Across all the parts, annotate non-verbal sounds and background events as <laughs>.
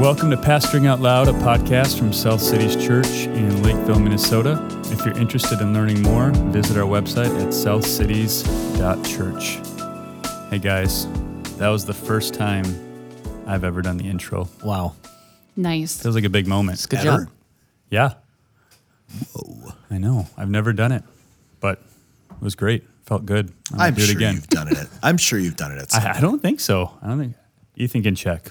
Welcome to Pastoring Out Loud, a podcast from South Cities Church in Lakeville, Minnesota. If you're interested in learning more, visit our website at southcities.church. Hey guys, that was the first time I've ever done the intro. Wow. Nice. Feels like a big moment. Good Ever? job. Yeah. Whoa. I know. I've never done it, but it was great. Felt good. I'm, gonna I'm do it sure again. you've done it. I'm sure you've done it at <laughs> some I, I don't think so. I don't think Ethan can check.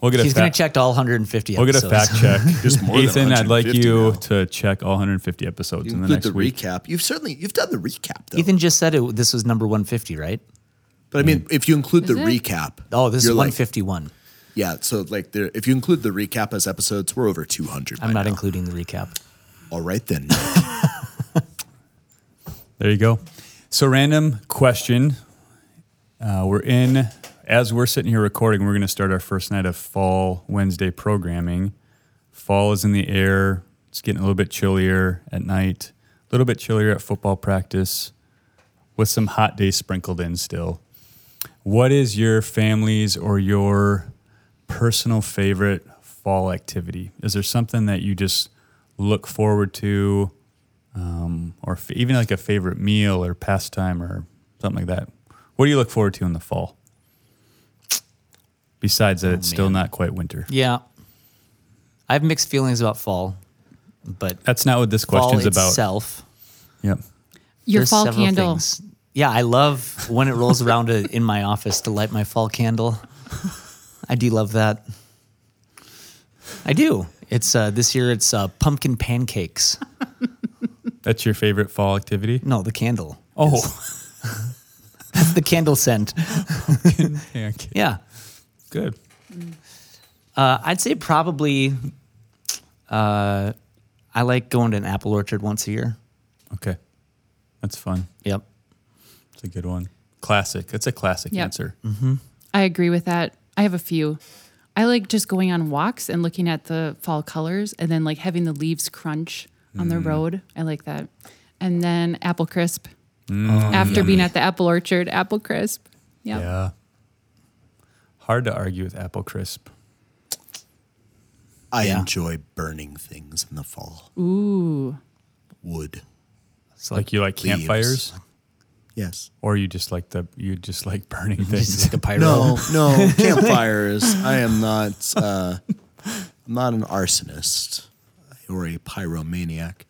We'll get He's a going to check all 150 We'll get a fact check. <laughs> Just more than Ethan, I'd like 150 you now. to check all 150 episodes You in the include next the week. recap. You've certainly you've done the recap though. Ethan just said it. This was number 150, right? but I mean, if you include the it? recap, Oh, this is you're like- 151. yeah, so like there, if you include the recap as episodes, we're over 200. I'm by not now. including the recap. All right then. <laughs> There you go. So, random question. Uh, we're in, as we're sitting here recording, we're going to start our first night of fall Wednesday programming. Fall is in the air. It's getting a little bit chillier at night, a little bit chillier at football practice, with some hot days sprinkled in still. What is your family's or your personal favorite fall activity? Is there something that you just look forward to? um, or f- even like a favorite meal or pastime or something like that. What do you look forward to in the fall? Besides that, it's still not quite winter. Yeah. I have mixed feelings about fall, but That's not what this fall question's about. itself. Yep. Your there's fall several candle. things. Yeah, I love when it rolls around to, in my office to light my fall candle. I do love that. I do. It's uh, this year. It's uh, pumpkin pancakes. That's your favorite fall activity? No, the candle. Oh, <laughs> That's the candle scent. yeah, okay. Yeah. good. Uh, I'd say probably. Uh, I like going to an apple orchard once a year. Okay. That's fun. Yep. It's a good one. Classic. It's a classic Yep. answer. I agree with that. I have a few. I like just going on walks and looking at the fall colors and then like having the leaves crunch on Mm. the road. I like that. And then apple crisp. Mm. After being at the apple orchard, apple crisp. Yep. Yeah. Hard to argue with apple crisp. I Yeah. enjoy burning things in the fall. Ooh. Wood. It's like you like leaves. campfires, Yes. or you just like the you just like burning <laughs> Just things. like a pyro. No, no <laughs> campfires. I am not. Uh, I'm not an arsonist or a pyromaniac.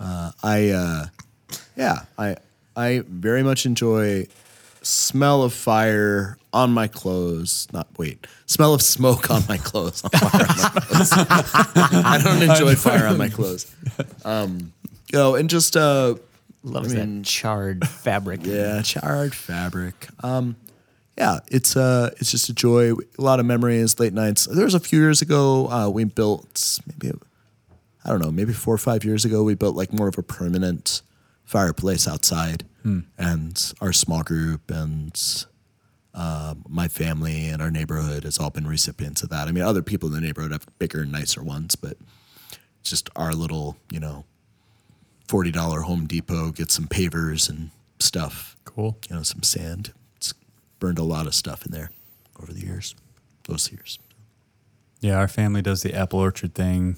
Uh, I, uh, yeah, I, I very much enjoy smell of fire on my clothes. Not wait, smell of smoke on my clothes. Not fire on my clothes. I don't enjoy <laughs> fire on my clothes. Um, you know, and just uh, Loves I mean- that charred fabric. yeah, charred fabric. Um, yeah, it's uh, it's just a joy. A lot of memories, late nights. There was a few years ago uh, we built maybe I don't know, maybe four or five years ago we built like more of a permanent fireplace outside, and our small group and uh, my family and our neighborhood has all been recipients of that. I mean, other people in the neighborhood have bigger and nicer ones, but just our little, you know, forty dollar Home Depot get some pavers and stuff Cool. you know, some sand. It's burned a lot of stuff in there over the years, those years. Yeah, our family does the apple orchard thing.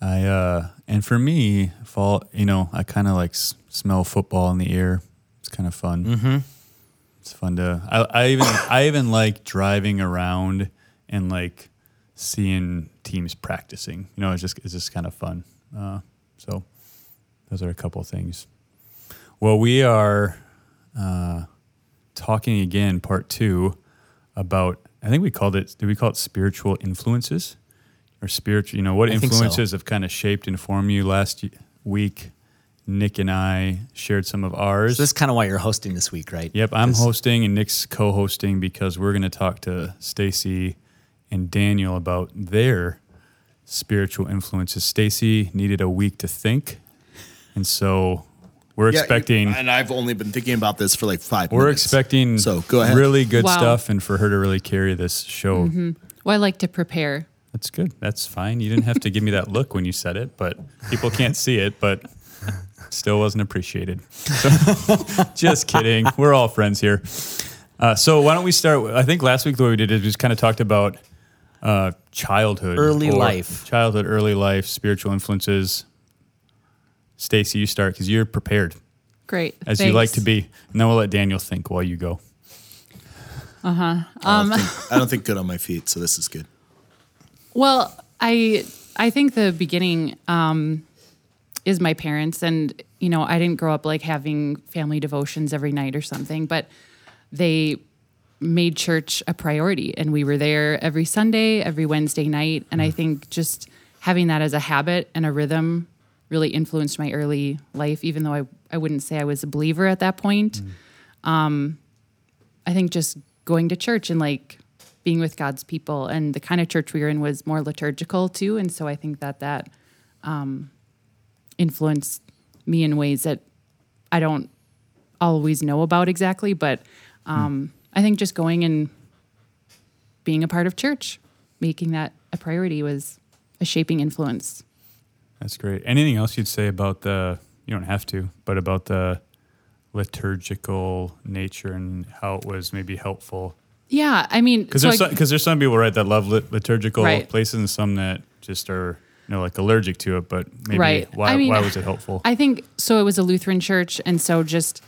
I uh and for me, fall, you know, I kind of like s- smell football in the air. It's kind of fun. Mm-hmm. It's fun to. I, I even I even like driving around and like seeing teams practicing. You know, it's just it's just kind of fun. Uh, so those are a couple of things. Well, we are uh, talking again, part two, about I think we called it. Did we call it spiritual influences or spiritual? You know, what I think so. influences have kind of shaped and formed you? Last week, Nick and I shared some of ours. So this is kind of why you're hosting this week, right? Yep, I'm hosting and Nick's co-hosting because we're going to talk to Stacy and Daniel about their spiritual influences. Stacy needed a week to think, and so we're expecting and I've only been thinking about this for like five. we're minutes. expecting So go ahead. really good Wow. stuff, and for her to really carry this show. Mm-hmm. Well, I like to prepare. That's good. That's fine. You didn't have to give me that look when you said it, but people can't see it, but still wasn't appreciated. So, <laughs> just kidding. We're all friends here. Uh, so why don't we start? I think last week the way we did it, we just kind of talked about uh, childhood, Early life. childhood, early life, spiritual influences. Stacy, you start because you're prepared Great. as you like to be, and then we'll let Daniel think while you go. I, don't think, I don't think <laughs> good on my feet, so this is good. Well, I I think the beginning um, is my parents, and you know I didn't grow up like having family devotions every night or something, but they made church a priority, and we were there every Sunday, every Wednesday night, and I think just having that as a habit and a rhythm really influenced my early life, even though I I wouldn't say I was a believer at that point. Um, I think just going to church and like being with God's people and the kind of church we were in was more liturgical too, and so I think that that um, influenced me in ways that I don't always know about exactly, but um, I think just going and being a part of church, making that a priority was a shaping influence. That's great. Anything else you'd say about the? You don't have to, but about the liturgical nature and how it was maybe helpful. Yeah, I mean, Because so there's I- some, there's some people right that love lit- liturgical Right. places and some that just are know like allergic to it. But maybe Right. why I mean, why was it helpful? I think so. It was a Lutheran church, and so just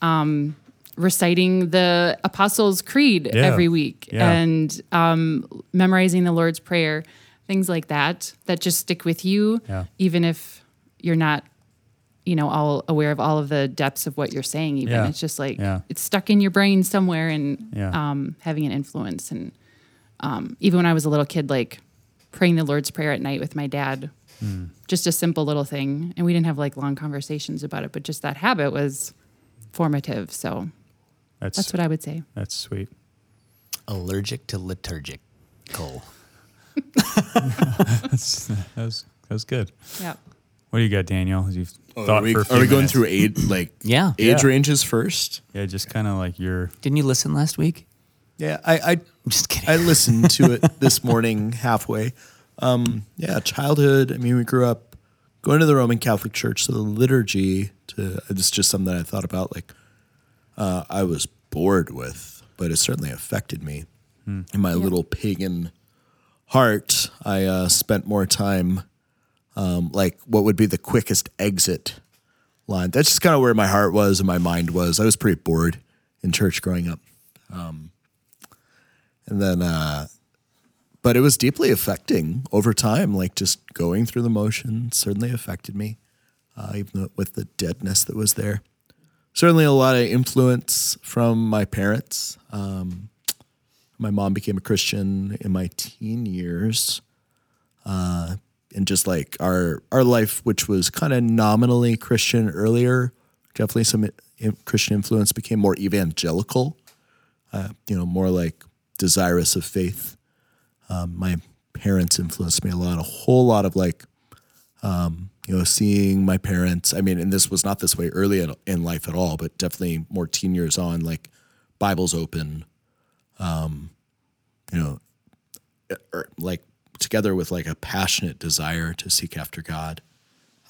um, reciting the Apostles' Creed Yeah. every week Yeah. and um, memorizing the Lord's Prayer, things like that, that just stick with you, Yeah. even if you're not, you know, all aware of all of the depths of what you're saying. Even it's just like it's stuck in your brain somewhere and um, having an influence. And um, even when I was a little kid, like praying the Lord's Prayer at night with my dad just a simple little thing and we didn't have like long conversations about it but just that habit was formative so that's that's what i would say that's sweet. Allergic to liturgical. <laughs> That's that was that was good. yeah What do you got, Daniel? You've Oh, thought are we, for a are we going minutes? through age like Yeah. age Yeah. ranges first? Yeah, just kind of like your Didn't you listen last week? Yeah, I I, I'm just kidding. I listened to it <laughs> this morning halfway. Um, yeah, childhood. I mean, we grew up going to the Roman Catholic Church, so the liturgy. To it's just something that I thought about. Like, uh, I was bored with, but it certainly affected me in my little pagan heart. I uh, spent more time, um, like, what would be the quickest exit line. That's just kind of where my heart was and my mind was. I was pretty bored in church growing up. And then, uh, but it was deeply affecting over time. Like just going through the motion certainly affected me, uh, even with the deadness that was there. Certainly, a lot of influence from my parents. Um, my mom became a Christian in my teen years, uh, and just like our our life, which was kind of nominally Christian earlier, definitely some Christian influence became more evangelical uh, you know, more like desirous of faith. Um, my parents influenced me a lot, a whole lot of like, um, you know, seeing my parents. I mean, and this was not this way early in, life at all, but definitely more teen years on, like Bibles open, um, you know, or like together with like a passionate desire to seek after God.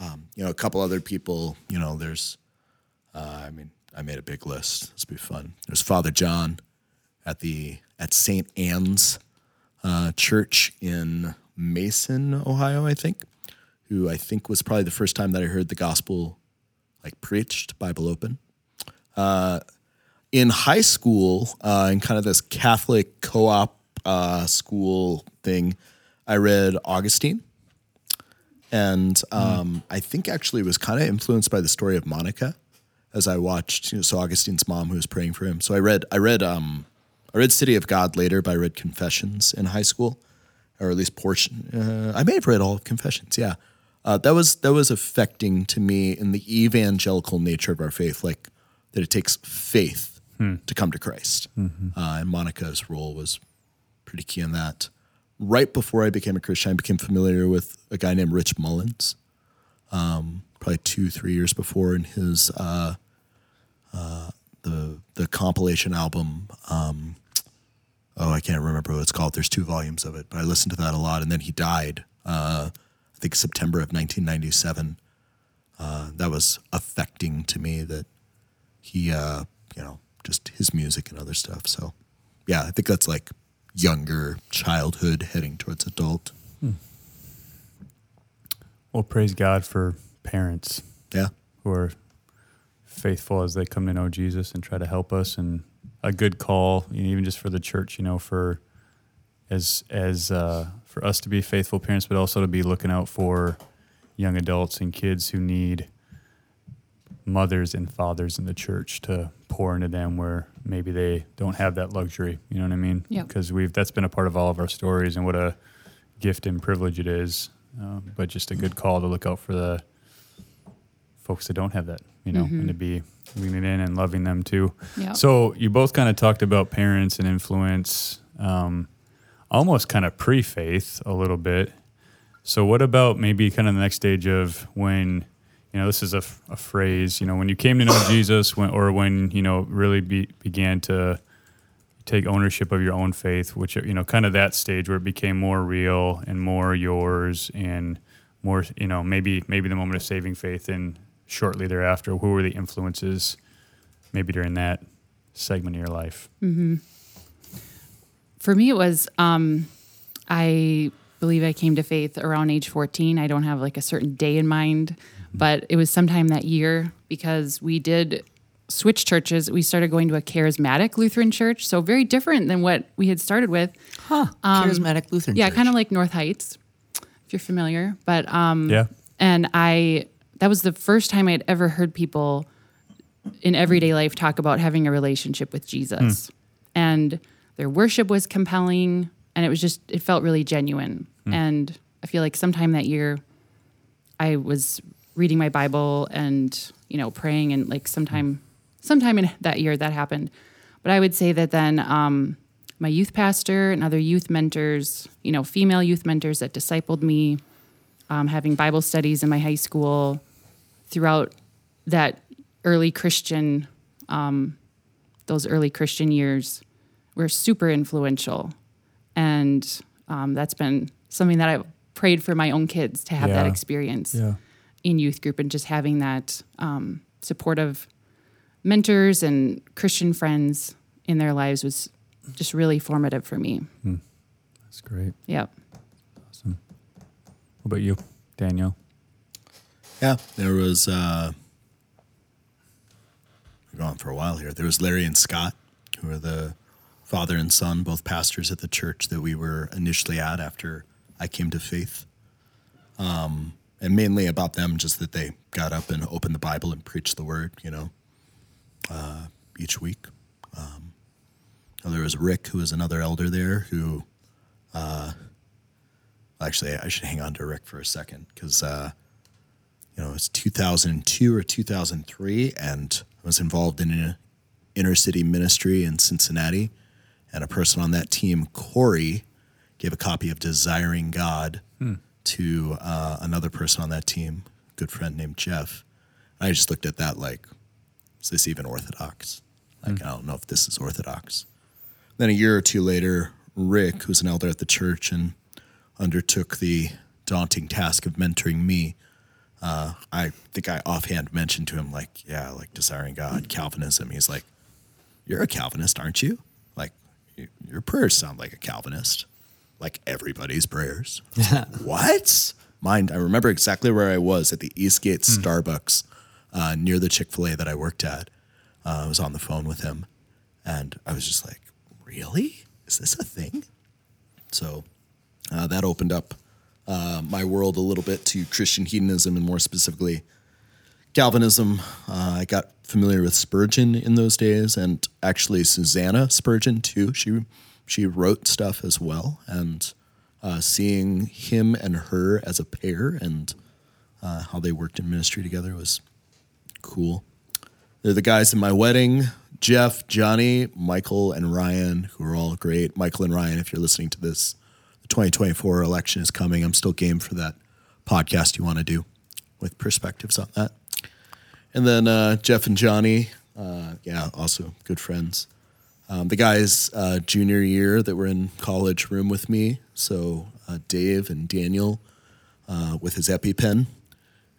Um, you know, a couple other people, you know, there's, uh, I mean, I made a big list. This be fun. There's Father John at the at St. Anne's uh, Church in Mason, Ohio, I think, who I think was probably the first time that I heard the gospel like preached, Bible open. Uh, in high school, uh, in kind of this Catholic co-op uh, school thing, I read Augustine, and um, I think actually was kind of influenced by the story of Monica as I watched. You know, so Augustine's mom who was praying for him. So I read I read um, I read City of God later, but I read Confessions in high school, or at least portion. Uh, I may have read all of Confessions. Yeah, uh, that was that was affecting to me in the evangelical nature of our faith, like that it takes faith to come to Christ. Uh, and Monica's role was pretty key in that. Right before I became a Christian, I became familiar with a guy named Rich Mullins. Um, probably two, three years before, in his uh, uh, the the compilation album. Um, oh, I can't remember what it's called. There's two volumes of it, but I listened to that a lot. And then he died. Uh, I think September of 1997. Uh, that was affecting to me. That he, uh, you know, just his music and other stuff. So, yeah, I think that's like younger childhood heading towards adult. Well, praise God for parents Yeah. who are faithful as they come to know Jesus and try to help us, and a good call, even just for the church, you know, for as as uh, for us to be faithful parents, but also to be looking out for young adults and kids who need mothers and fathers in the church to pour into them where maybe they don't have that luxury. You know what I mean? Yep. Because we've that's been a part of all of our stories and what a gift and privilege it is. Uh, but just a good call to look out for the folks that don't have that, you know, and to be leaning in and loving them too. Yeah. So you both kind of talked about parents and influence, um, almost kind of pre-faith a little bit. So what about maybe kind of the next stage of when, you know, this is a, f- a phrase, you know, when you came to know <coughs> Jesus, when or when you know really be, began to take ownership of your own faith, which you know, kind of that stage where it became more real and more yours and more, you know, maybe maybe the moment of saving faith and shortly thereafter, who were the influences maybe during that segment of your life? For me, it was, um, I believe I came to faith around age 14. I don't have like a certain day in mind, but it was sometime that year because we did switch churches. We started going to a charismatic Lutheran church. So very different than what we had started with. Huh. Charismatic Lutheran Um, Yeah, Church. kind of like North Heights, if you're familiar. But um, Yeah. and I that was the first time I'd ever heard people in everyday life talk about having a relationship with Jesus. And their worship was compelling and it was just it felt really genuine. And I feel like sometime that year I was reading my Bible and, you know, praying and like sometime sometime in that year that happened. But I would say that then um, my youth pastor and other youth mentors, you know, female youth mentors that discipled me, um, having Bible studies in my high school throughout that early Christian, um, those early Christian years were super influential. And um, that's been something that I've prayed for my own kids to have that experience Yeah. in youth group and just having that um, supportive mentors and Christian friends in their lives was just really formative for me. That's great. Yep. Awesome. What about you, Daniel? Yeah, there was. Uh, we're going for a while here. There was Larry and Scott, who are the father and son, both pastors at the church that we were initially at after I came to faith. Um, and mainly about them, just that they got up and opened the Bible and preached the word, you know, uh, each week. Um, there was Rick, who was another elder there, who. Uh, actually, I should hang on to Rick for a second because uh, you know, it's 2002 or 2003, and I was involved in an inner city ministry in Cincinnati. And a person on that team, Corey, gave a copy of Desiring God to uh, another person on that team, a good friend named Jeff. And I just looked at that like, is this even orthodox? Like, I don't know if this is orthodox. Then a year or two later, Rick, who's an elder at the church and undertook the daunting task of mentoring me. Uh, I think I offhand mentioned to him, like, yeah, like desiring God, Calvinism. He's like, You're a Calvinist, aren't you? Like, your prayers sound like a Calvinist, like everybody's prayers. Like, <laughs> what? Mind, I remember exactly where I was at the Eastgate Starbucks uh, near the Chick fil A that I worked at. Uh, I was on the phone with him, and I was just like, Really? Is this a thing? So uh, that opened up uh, my world a little bit to Christian hedonism and more specifically Calvinism. Uh, I got familiar with Spurgeon in those days, and actually Susanna Spurgeon too. She she wrote stuff as well, and uh, seeing him and her as a pair and uh, how they worked in ministry together was cool. They're the guys in my wedding Jeff, Johnny, Michael, and Ryan, who are all great. Michael and Ryan, if you're listening to this, 2024 election is coming. I'm still game for that podcast you want to do with perspectives on that. And then uh, Jeff and Johnny, uh, yeah, also good friends. Um, the guys uh, junior year that were in college room with me. So uh, Dave and Daniel uh, with his EpiPen,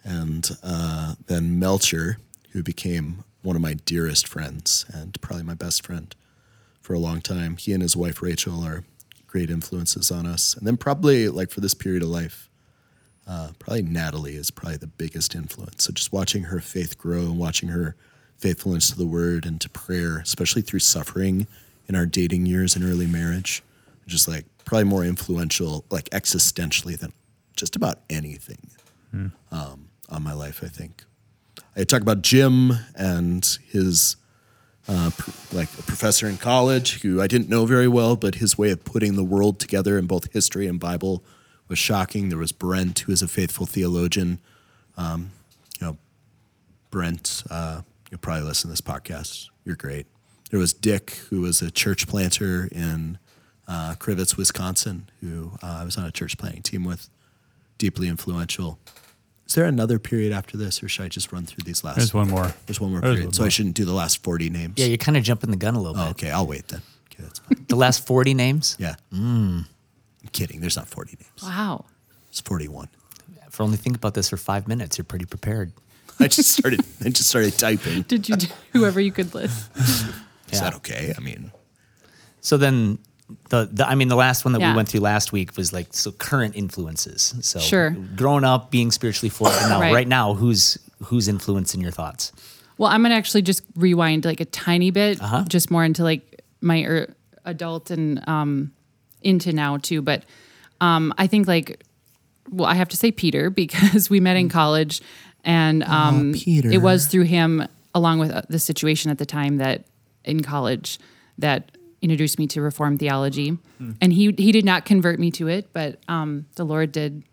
and uh, then Melcher, who became one of my dearest friends and probably my best friend for a long time. He and his wife Rachel are great influences on us. And then probably like for this period of life, uh, probably Natalie is probably the biggest influence. So just watching her faith grow and watching her faithfulness to the word and to prayer, especially through suffering in our dating years and early marriage, just like probably more influential, like existentially than just about anything um, on my life, I think. I talk about Jim and his uh, like a professor in college who I didn't know very well, but his way of putting the world together in both history and Bible was shocking. There was Brent, who is a faithful theologian. Um, you know, Brent, uh, you'll probably listen to this podcast. You're great. There was Dick, who was a church planter in uh, Crivitz, Wisconsin, who uh, I was on a church planting team with. Deeply influential. Is there another period after this, or should I just run through these last? There's one more. There's one more There's period, one so I shouldn't do the last forty names. Yeah, you're kind of jumping the gun a little Oh, bit. okay, I'll wait then. Okay, that's fine. The last 40 names? Yeah. Hmm. I'm kidding. There's not 40 names. Wow. It's 41. If only think about this for five minutes, you're pretty prepared. <laughs> I just started. I just started typing. Did you do whoever you could list? <laughs> Is Yeah. that okay? I mean, So then, the, the I mean, the last one that Yeah. we went through last week was like so current influences. So Sure. growing up, being spiritually forward, and now Right. right. now, who's who's influencing your thoughts? Well, I'm gonna actually just rewind like a tiny bit, Uh-huh. just more into like my er, adult and um, into now too. But um, I think like, well, I have to say Peter <laughs> because we met in college, and um, Peter. it was through him, along with uh, the situation at the time that in college that introduced me to Reformed theology, and he he did not convert me to it, but um, the Lord did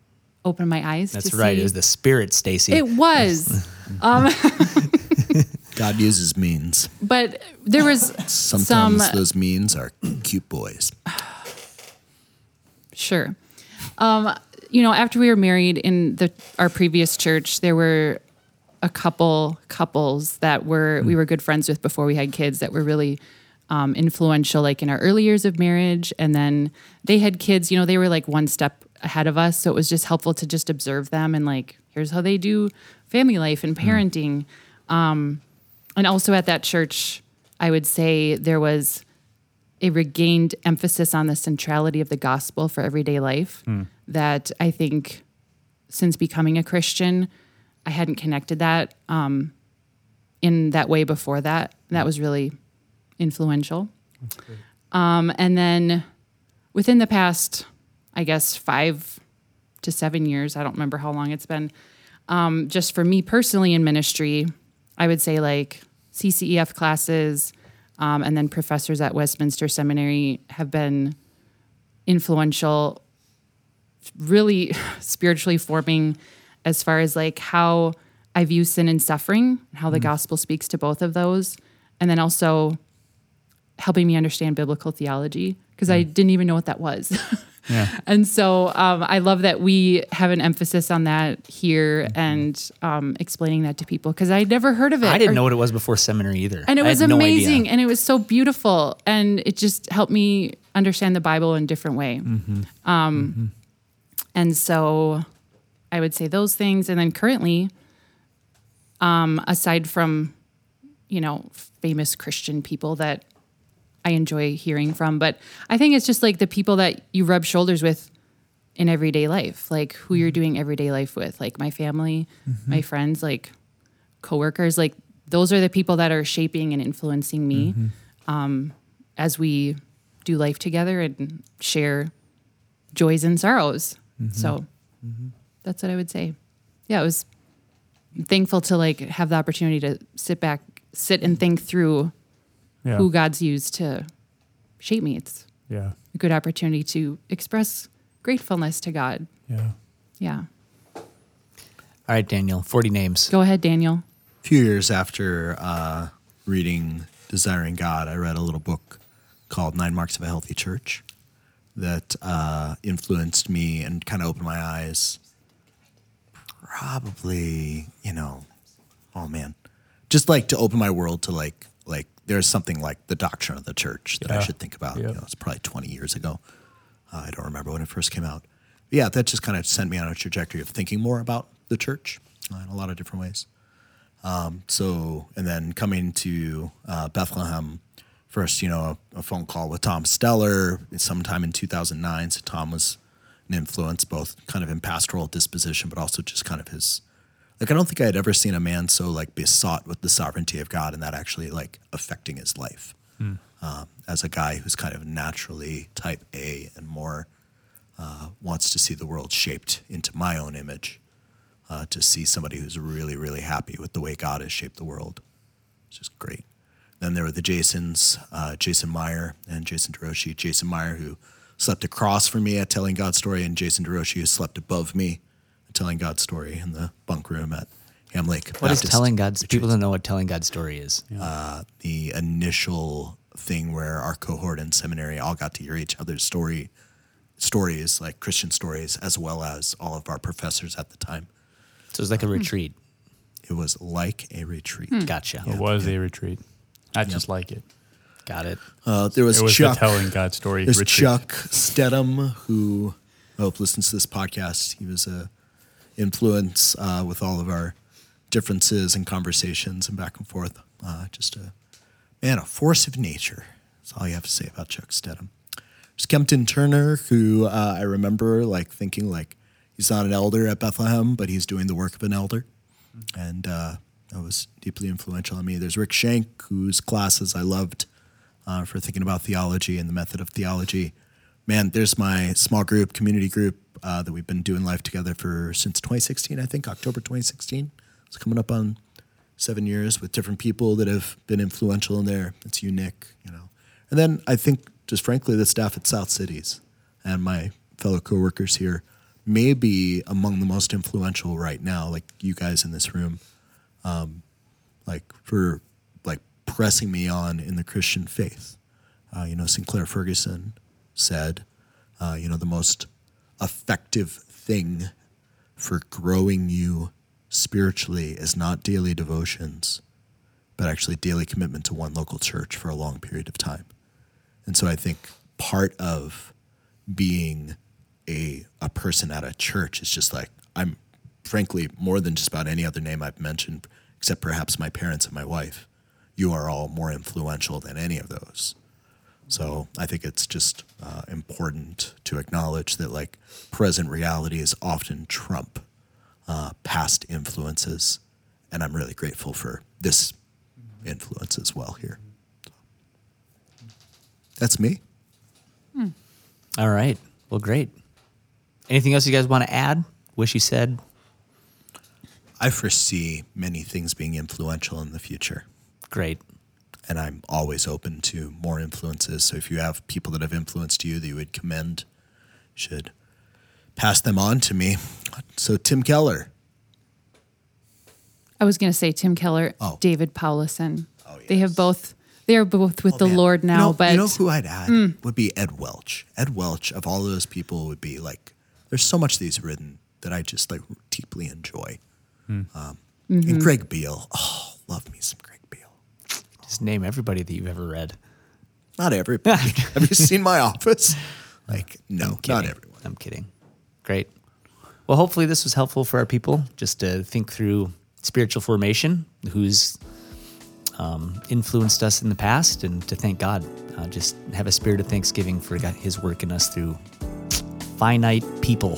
open my eyes. That's to right. See. It was the Spirit, Stacy. It was. <laughs> <laughs> God uses means. But there was Sometimes some those means are cute boys. <sighs> sure. Um, you know, after we were married in the our previous church, there were a couple couples that were we were good friends with before we had kids that were really um, influential, like in our early years of marriage. And then they had kids. You know, they were like one step ahead of us, so it was just helpful to just observe them and like, here's how they do family life and parenting. Um, and also at that church, I would say there was a regained emphasis on the centrality of the gospel for everyday life that I think since becoming a Christian, I hadn't connected that um, in that way before that. That was really influential. Um, and then within the past, I guess, five to seven years, I don't remember how long it's been, um, just for me personally in ministry, I would say like CCEF classes um, and then professors at Westminster Seminary have been influential, really <laughs> spiritually forming as far as like how I view sin and suffering, how the gospel speaks to both of those, and then also helping me understand biblical theology because I didn't even know what that was. <laughs> Yeah. <laughs> And so um, I love that we have an emphasis on that here and um, explaining that to people because I'd never heard of it. I didn't or- know what it was before seminary either. and it I was had no amazing and it was so beautiful and it just helped me understand the bible in a different way um, and so i would say those things and then currently um, aside from you know famous christian people that i enjoy hearing from but i think it's just like the people that you rub shoulders with in everyday life like who you're mm-hmm. doing everyday life with like my family my mm-hmm. friends like coworkers like those are the people that are shaping and influencing me mm-hmm. um, as we do life together and share joys and sorrows. So that's what i would say. Yeah it was thankful to like have the opportunity to sit back sit and think through Yeah. who god's used to shape me it's yeah. a good opportunity to express gratefulness to god Yeah. yeah All right, Daniel, 40 names. go ahead daniel A few years after uh, reading Desiring God, I read a little book called Nine Marks of a Healthy Church that uh, influenced me and kind of opened my eyes. Probably, you know, oh man, just like to open my world to like like there's something like the doctrine of the church that I should think about. You know, it's probably 20 years ago. Uh, I don't remember when it first came out. But yeah, that just kind of sent me on a trajectory of thinking more about the church uh, in a lot of different ways. So, and then coming to uh, Bethlehem first, you know, a, a phone call with Tom Steller sometime in 2009. So Tom was an influence, both kind of in pastoral disposition, but also just kind of his. Like I don't think I had ever seen a man so like besought with the sovereignty of God and that actually like affecting his life. Um, as a guy who's kind of naturally type A and more uh, wants to see the world shaped into my own image, uh, to see somebody who's really really happy with the way God has shaped the world, it's just great. Then there were the Jasons, uh, Jason Meyer and Jason DeRouchie. Jason Meyer, who slept across from me at Telling God's Story, and Jason DeRouchie, who slept above me Telling God's Story in the bunk room at Ham Lake. What is Baptist telling God's? Retreat. People don't know what telling God's story is. Uh, the initial thing where our cohort in seminary all got to hear each other's story, stories like Christian stories, as well as all of our professors at the time. So it was like a hmm. retreat. It was like a retreat. Hmm. Gotcha. It was a retreat. I just like it. Got it. Uh, there was, It was Chuck. the telling God story There's retreat. Chuck Steddom, who I hope listens to this podcast. He was a influence uh, with all of our differences and conversations and back and forth. Uh, just a man, a force of nature. That's all you have to say about Chuck Steddom. There's Kempton Turner, who uh, I remember like thinking like he's not an elder at Bethlehem, but he's doing the work of an elder, and uh, that was deeply influential on me. There's Rick Shenk, whose classes I loved uh, for thinking about theology and the method of theology. Man, there's my small group, community group uh, that we've been doing life together for since 2016, I think, October 2016. It's coming up on seven years with different people that have been influential in there. It's you, Nick, you know. And then I think, just frankly, the staff at South Cities and my fellow coworkers here may be among the most influential right now, like you guys in this room like for like pressing me on in the Christian faith. Uh, you know, Sinclair Ferguson said, uh, you know, the most effective thing for growing you spiritually is not daily devotions, but actually daily commitment to one local church for a long period of time. And so I think part of being a a person at a church is just like I'm frankly more than just about any other name I've mentioned, except perhaps my parents and my wife. You are all more influential than any of those. So I think it's just uh, important to acknowledge that like present reality is often trump uh, past influences, and I'm really grateful for this influence as well here. That's me. All right. Well, great. Anything else you guys want to add? Wish you said. I foresee many things being influential in the future, Great. And I'm always open to more influences. So if you have people that have influenced you that you would commend, should pass them on to me. So Tim Keller, I was going to say Tim Keller, Oh. David Powlison. Oh, They have both. They are both with Oh, the man. Lord now, you know, but you know who I'd add would be Ed Welch. Ed Welch of all those people would be like. There's so much that he's written that I just like deeply enjoy. Um, Mm-hmm. And Greg Beale, oh, love me some Greg Beale. Just name everybody that you've ever read. Not everybody. <laughs> have you seen My Office? Like, no, not everyone. I'm kidding. Great. Well, hopefully this was helpful for our people just to think through spiritual formation, who's um, influenced us in the past, and to thank God. Uh, just have a spirit of thanksgiving for God- His work in us through finite people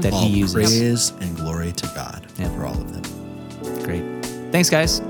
that All He uses. praise and glory to God Yeah. for all of them. Great. Thanks, guys.